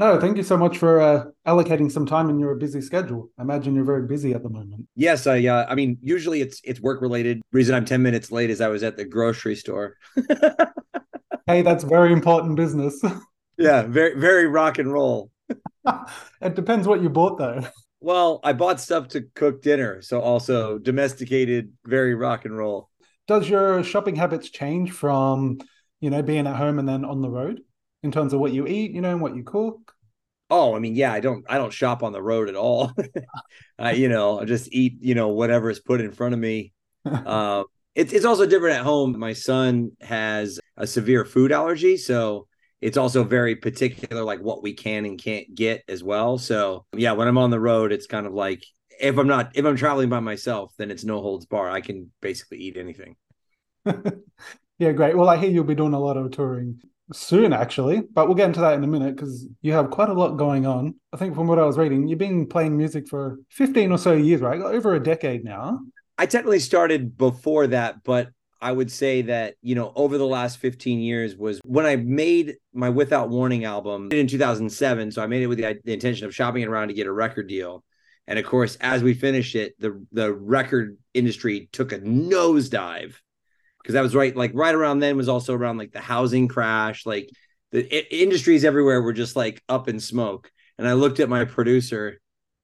No, thank you so much for uh, allocating some time in your busy schedule. I imagine you're very busy at the moment. Yes, I. Uh, I mean, usually it's it's work related. Reason I'm ten minutes late is I was at the grocery store. hey, that's very important business. yeah, very very rock and roll. it depends what you bought though. Well, I bought stuff to cook dinner, so also domesticated, very rock and roll. Does your shopping habits change from, you know, being at home and then on the road? In terms of what you eat, you know, and what you cook? Oh, I mean, yeah, I don't I don't shop on the road at all. I, you know, I just eat, you know, whatever is put in front of me. uh, it's it's also different at home. My son has a severe food allergy, so it's also very particular, like what we can and can't get as well. So yeah, when I'm on the road, it's kind of like if I'm not if I'm traveling by myself, then it's no holds bar. I can basically eat anything. yeah, great. Well, I hear you'll be doing a lot of touring soon, actually, but we'll get into that in a minute because you have quite a lot going on. I think from what I was reading, you've been playing music for 15 or so years, right? Over a decade now. I technically started before that, but I would say that, you know, over the last 15 years was when I made my Without Warning album in 2007. So I made it with the, the intention of shopping it around to get a record deal. And of course, as we finished it, the the record industry took a nosedive because that was right like right around then was also around like the housing crash like the it, industries everywhere were just like up in smoke. And i looked at my producer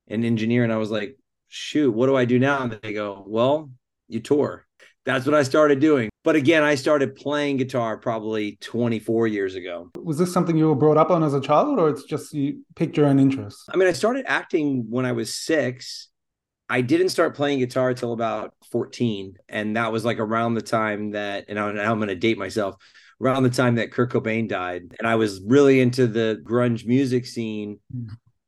and engineer and i was like shoot what do i do now? And they go well you tour. That's what i started doing. But again i started playing guitar probably 24 years ago. Was this something you were brought up on as a child or it's just you picked your own interest? I mean i started acting when i was six I didn't start playing guitar till about 14. And that was like around the time that, and I'm, I'm going to date myself, around the time that Kurt Cobain died. And I was really into the grunge music scene.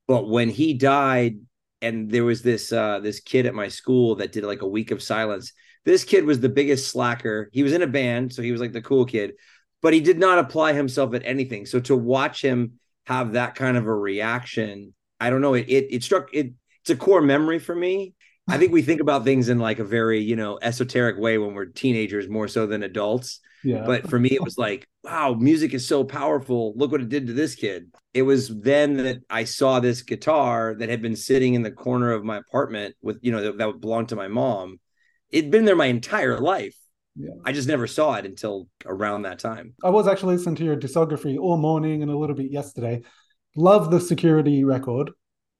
But when he died, and there was this uh, this kid at my school that did like a week of silence. This kid was the biggest slacker. He was in a band, so he was like the cool kid, but he did not apply himself at anything. So to watch him have that kind of a reaction, I don't know. It it, it struck it it's a core memory for me. I think we think about things in like a very, you know, esoteric way when we're teenagers more so than adults. Yeah. But for me, it was like, wow, music is so powerful. Look what it did to this kid. It was then that I saw this guitar that had been sitting in the corner of my apartment with, you know, that, that belonged to my mom. It'd been there my entire life. Yeah. I just never saw it until around that time. I was actually listening to your discography all morning and a little bit yesterday. Love the security record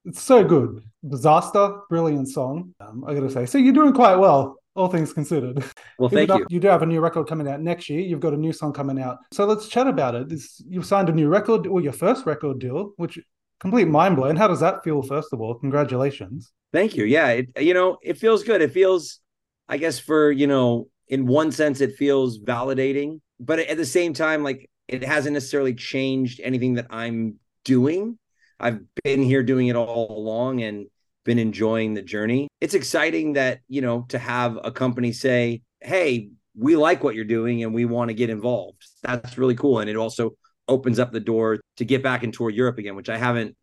it's so good. Disaster, brilliant song. Um, I gotta say. So you're doing quite well, all things considered. Well, thank you. You do have a new record coming out next year. You've got a new song coming out. So let's chat about it. This, you've signed a new record, or your first record deal, which complete mind blowing. How does that feel? First of all, congratulations. Thank you. Yeah, it, you know, it feels good. It feels, I guess, for you know, in one sense, it feels validating, but at the same time, like it hasn't necessarily changed anything that I'm doing I've been here doing it all along and been enjoying the journey. It's exciting that, you know, to have a company say, "Hey, we like what you're doing and we want to get involved." That's really cool and it also opens up the door to get back and tour Europe again, which I haven't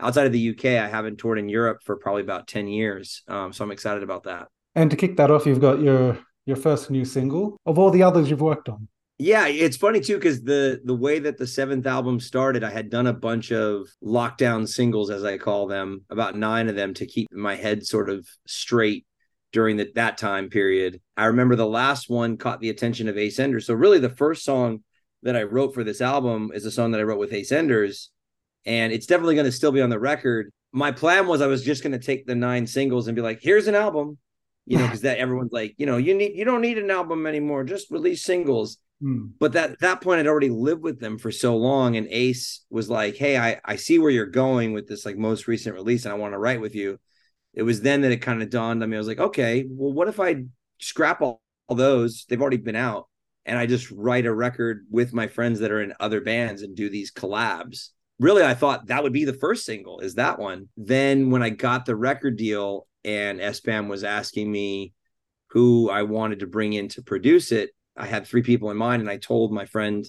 outside of the UK, I haven't toured in Europe for probably about 10 years. Um, so I'm excited about that. And to kick that off, you've got your your first new single of all the others you've worked on. Yeah, it's funny too because the the way that the seventh album started, I had done a bunch of lockdown singles, as I call them, about nine of them to keep my head sort of straight during the, that time period. I remember the last one caught the attention of Ace Enders. So really, the first song that I wrote for this album is a song that I wrote with Ace Enders, and it's definitely going to still be on the record. My plan was I was just going to take the nine singles and be like, "Here's an album," you know, because that everyone's like, you know, you need you don't need an album anymore, just release singles Hmm. But that that point, I'd already lived with them for so long, and Ace was like, "Hey, I I see where you're going with this like most recent release, and I want to write with you." It was then that it kind of dawned on me. I was like, "Okay, well, what if I scrap all, all those? They've already been out, and I just write a record with my friends that are in other bands and do these collabs." Really, I thought that would be the first single. Is that one? Then when I got the record deal, and SBAM was asking me who I wanted to bring in to produce it I had three people in mind, and I told my friend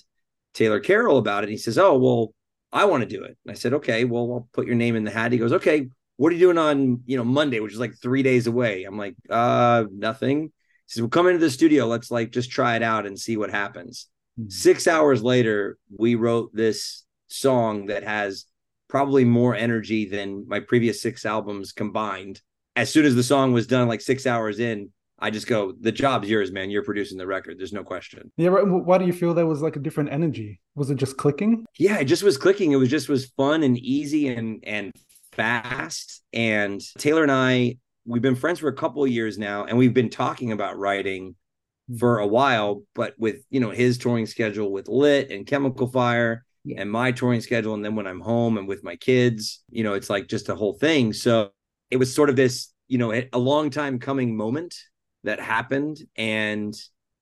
Taylor Carroll about it. He says, "Oh, well, I want to do it." And I said, "Okay, well, I'll put your name in the hat." He goes, "Okay, what are you doing on you know Monday, which is like three days away?" I'm like, "Uh, nothing." He says, "Well, come into the studio. Let's like just try it out and see what happens." Mm-hmm. Six hours later, we wrote this song that has probably more energy than my previous six albums combined. As soon as the song was done, like six hours in, I just go, the job's yours, man. You're producing the record. There's no question. Yeah. Why do you feel there was like a different energy? Was it just clicking? Yeah, it just was clicking. It was just was fun and easy and and fast. And Taylor and I, we've been friends for a couple of years now, and we've been talking about writing for a while. But with you know his touring schedule with Lit and Chemical Fire, yeah. and my touring schedule, and then when I'm home and with my kids, you know, it's like just a whole thing. So it was sort of this, you know, a long time coming moment that happened and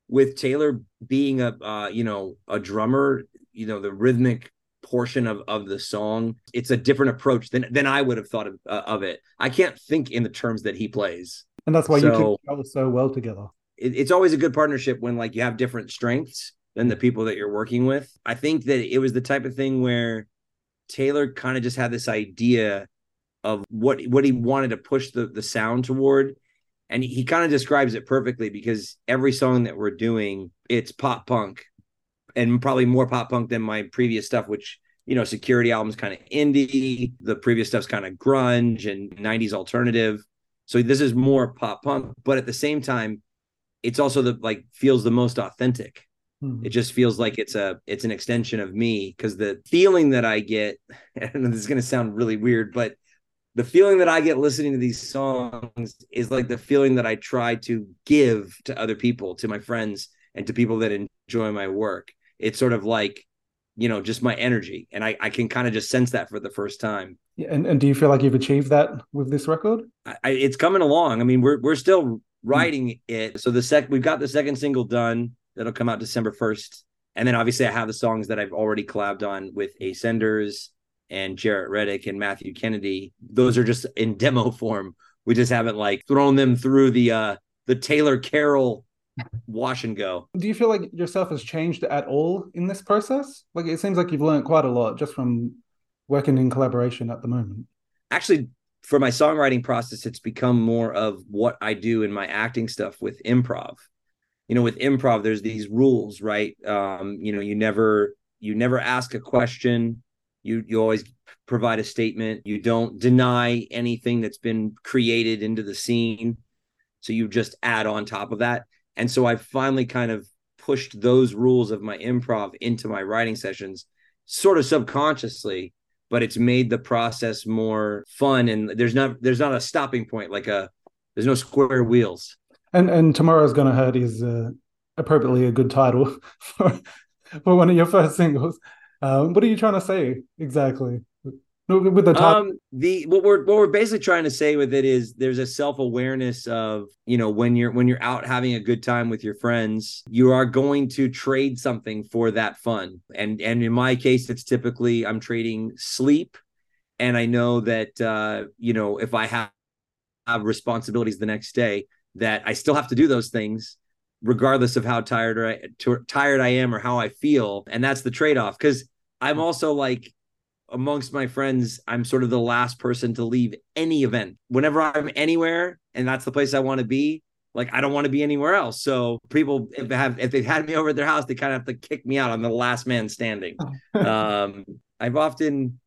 with Taylor being a uh, you know a drummer, you know the rhythmic portion of of the song, it's a different approach than than I would have thought of, uh, of it. I can't think in the terms that he plays, and that's why so, you two so well together. It, it's always a good partnership when like you have different strengths than the people that you're working with. I think that it was the type of thing where Taylor kind of just had this idea of what what he wanted to push the the sound toward and he, he kind of describes it perfectly because every song that we're doing it's pop punk and probably more pop punk than my previous stuff which you know security albums kind of indie the previous stuff's kind of grunge and 90s alternative so this is more pop punk but at the same time it's also the like feels the most authentic hmm. it just feels like it's a it's an extension of me because the feeling that i get and this is going to sound really weird but the feeling that I get listening to these songs is like the feeling that I try to give to other people, to my friends, and to people that enjoy my work. It's sort of like, you know, just my energy. And I, I can kind of just sense that for the first time. Yeah, and, and do you feel like you've achieved that with this record? I, I, it's coming along. I mean, we're we're still writing mm. it. So the sec we've got the second single done. That'll come out December 1st. And then obviously I have the songs that I've already collabed on with Ace Enders and Jaret Reddick and Matthew Kennedy, those are just in demo form. We just haven't like thrown them through the uh the Taylor Carroll wash and go. Do you feel like yourself has changed at all in this process? Like it seems like you've learned quite a lot just from working in collaboration at the moment. Actually, for my songwriting process, it's become more of what I do in my acting stuff with improv. You know, with improv, there's these rules, right? Um, you know, you never you never ask a question you you always provide a statement. You don't deny anything that's been created into the scene. So you just add on top of that. And so i finally kind of pushed those rules of my improv into my writing sessions sort of subconsciously but it's made the process more fun. And there's not there's not a stopping point like a there's no square wheels. And and tomorrow's gonna hurt is uh, appropriately a good title for for one of your first singles um, what are you trying to say exactly? With the top, um, the what we're what we're basically trying to say with it is there's a self awareness of you know when you're when you're out having a good time with your friends, you are going to trade something for that fun, and and in my case, it's typically I'm trading sleep, and I know that uh, you know if I have, have responsibilities the next day, that I still have to do those things, regardless of how tired or I, t- tired I am or how I feel. And that's the trade off. Because I'm also like amongst my friends, I'm sort of the last person to leave any event. Whenever I'm anywhere and that's the place I want to be, like I don't want to be anywhere else. So people if have if they've had me over at their house, they kind of have to kick me out. I'm the last man standing. um, I've often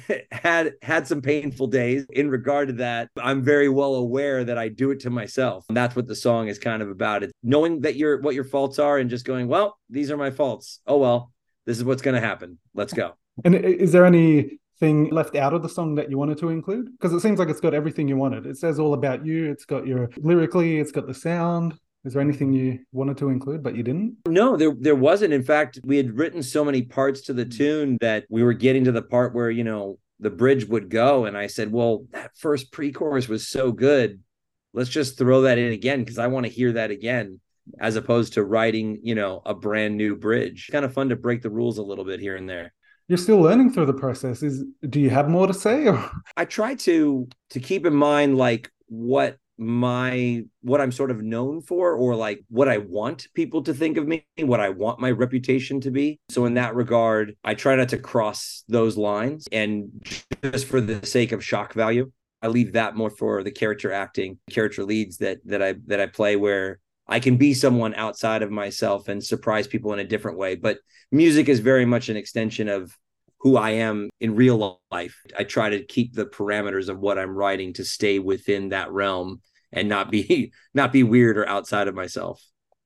had had some painful days. In regard to that i'm very well aware that i do it to myself. And that's what the song is kind of about. It's knowing that your what your faults are and just going well these are my faults. Oh well this is what's going to happen. Let's go. And is there anything left out of the song that you wanted to include? Because it seems like it's got everything you wanted. It says all about you. It's got your lyrically it's got the sound is there anything you wanted to include but you didn't? No, there there wasn't. In fact, we had written so many parts to the hmm. tune that we were getting to the part where, you know, the bridge would go and I said, "Well, that first pre-chorus was so good. Let's just throw that in again because I want to hear that again." As opposed to writing, you know, a brand new bridge. Kind of fun to break the rules a little bit here and there you're still learning through the process is do you have more to say or? i try to to keep in mind like what my what I'm sort of known for or like what I want people to think of me, what I want my reputation to be. So in that regard, I try not to cross those lines and just for the sake of shock value, I leave that more for the character acting, character leads that that I that I play where I can be someone outside of myself and surprise people in a different way. But music is very much an extension of who I am in real life. I try to keep the parameters of what I'm writing to stay within that realm and not be not be weird or outside of myself.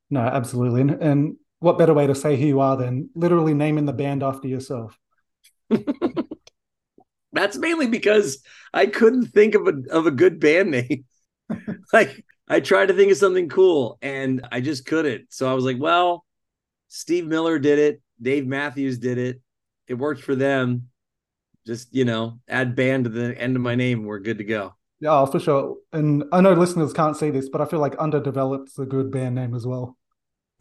No, absolutely. And, and what better way to say who you are than literally naming the band after yourself? That's mainly because I couldn't think of a of a good band name. like I tried to think of something cool and I just couldn't. So I was like, well, Steve Miller did it, Dave Matthews did it. It worked for them. Just, you know, add band to the end of my name, we're good to go. Yeah, for sure. And I know listeners can't see this, but I feel like Underdeveloped's a good band name as well.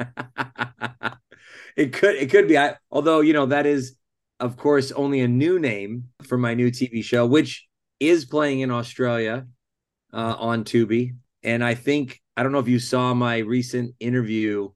it could it could be. I although, you know, that is of course only a new name for my new TV show, which is playing in Australia uh, on Tubi. And I think I don't know if you saw my recent interview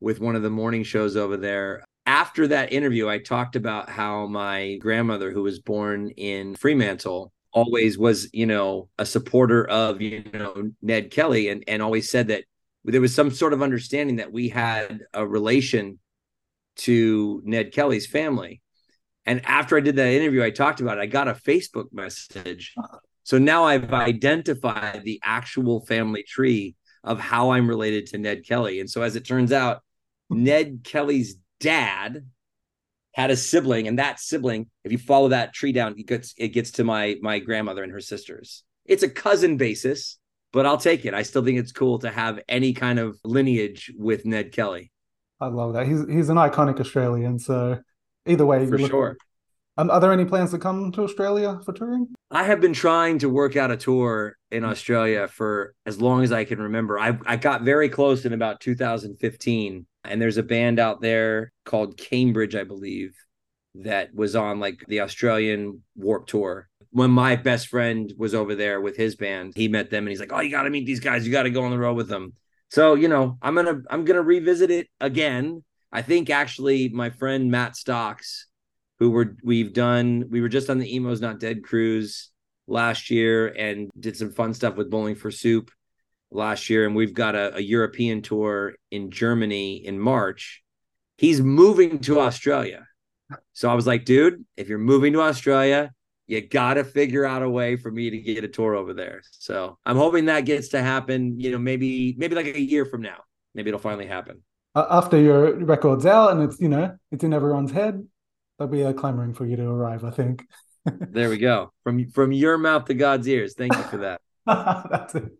with one of the morning shows over there. After that interview, I talked about how my grandmother, who was born in Fremantle, always was, you know, a supporter of, you know, Ned Kelly and, and always said that there was some sort of understanding that we had a relation to Ned Kelly's family. And after I did that interview, I talked about it. I got a Facebook message. So now I've identified the actual family tree of how I'm related to Ned Kelly. And so as it turns out, Ned Kelly's dad had a sibling, and that sibling, if you follow that tree down, it gets it gets to my my grandmother and her sisters. It's a cousin basis, but I'll take it. I still think it's cool to have any kind of lineage with Ned Kelly. I love that. He's he's an iconic Australian. So either way, for sure. Um, are there any plans to come to Australia for touring? I have been trying to work out a tour in Australia for as long as I can remember. I I got very close in about 2015 and there's a band out there called Cambridge, I believe, that was on like the Australian Warp Tour. When my best friend was over there with his band, he met them and he's like, "Oh, you got to meet these guys. You got to go on the road with them." So, you know, I'm going to I'm going to revisit it again. I think actually my friend Matt Stocks who were we've done we were just on the Emos Not Dead cruise last year and did some fun stuff with Bowling for Soup last year, and we've got a, a European tour in Germany in March. He's moving to Australia. So I was like, dude, if you're moving to Australia, you got to figure out a way for me to get a tour over there. So I'm hoping that gets to happen, you know, maybe maybe like a year from now. Maybe it'll finally happen. After your record's out and it's, you know, it's in everyone's head, there'll be a clamoring for you to arrive, I think. there we go. From from your mouth to God's ears. Thank you for that. That's it.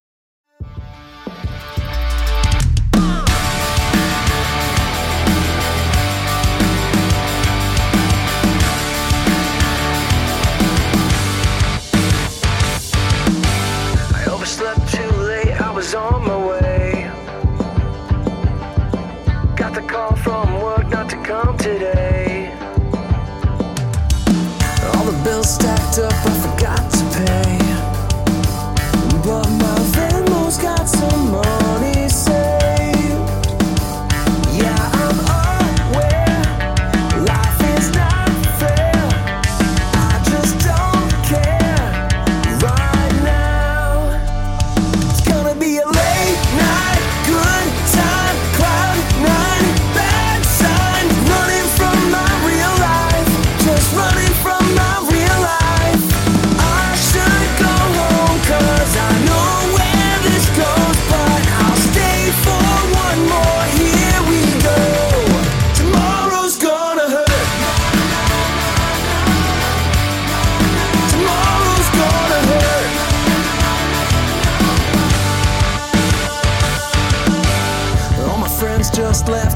For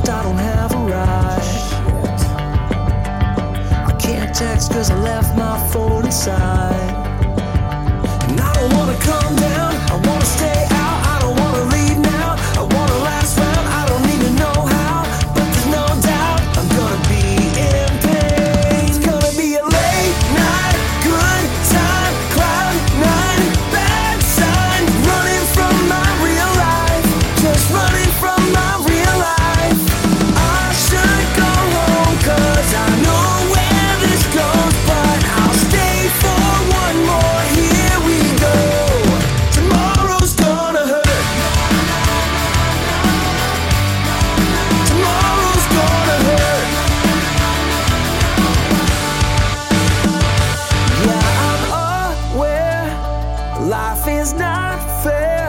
is not fair.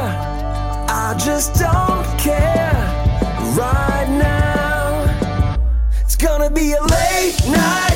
I just don't care right now. It's gonna be a late night.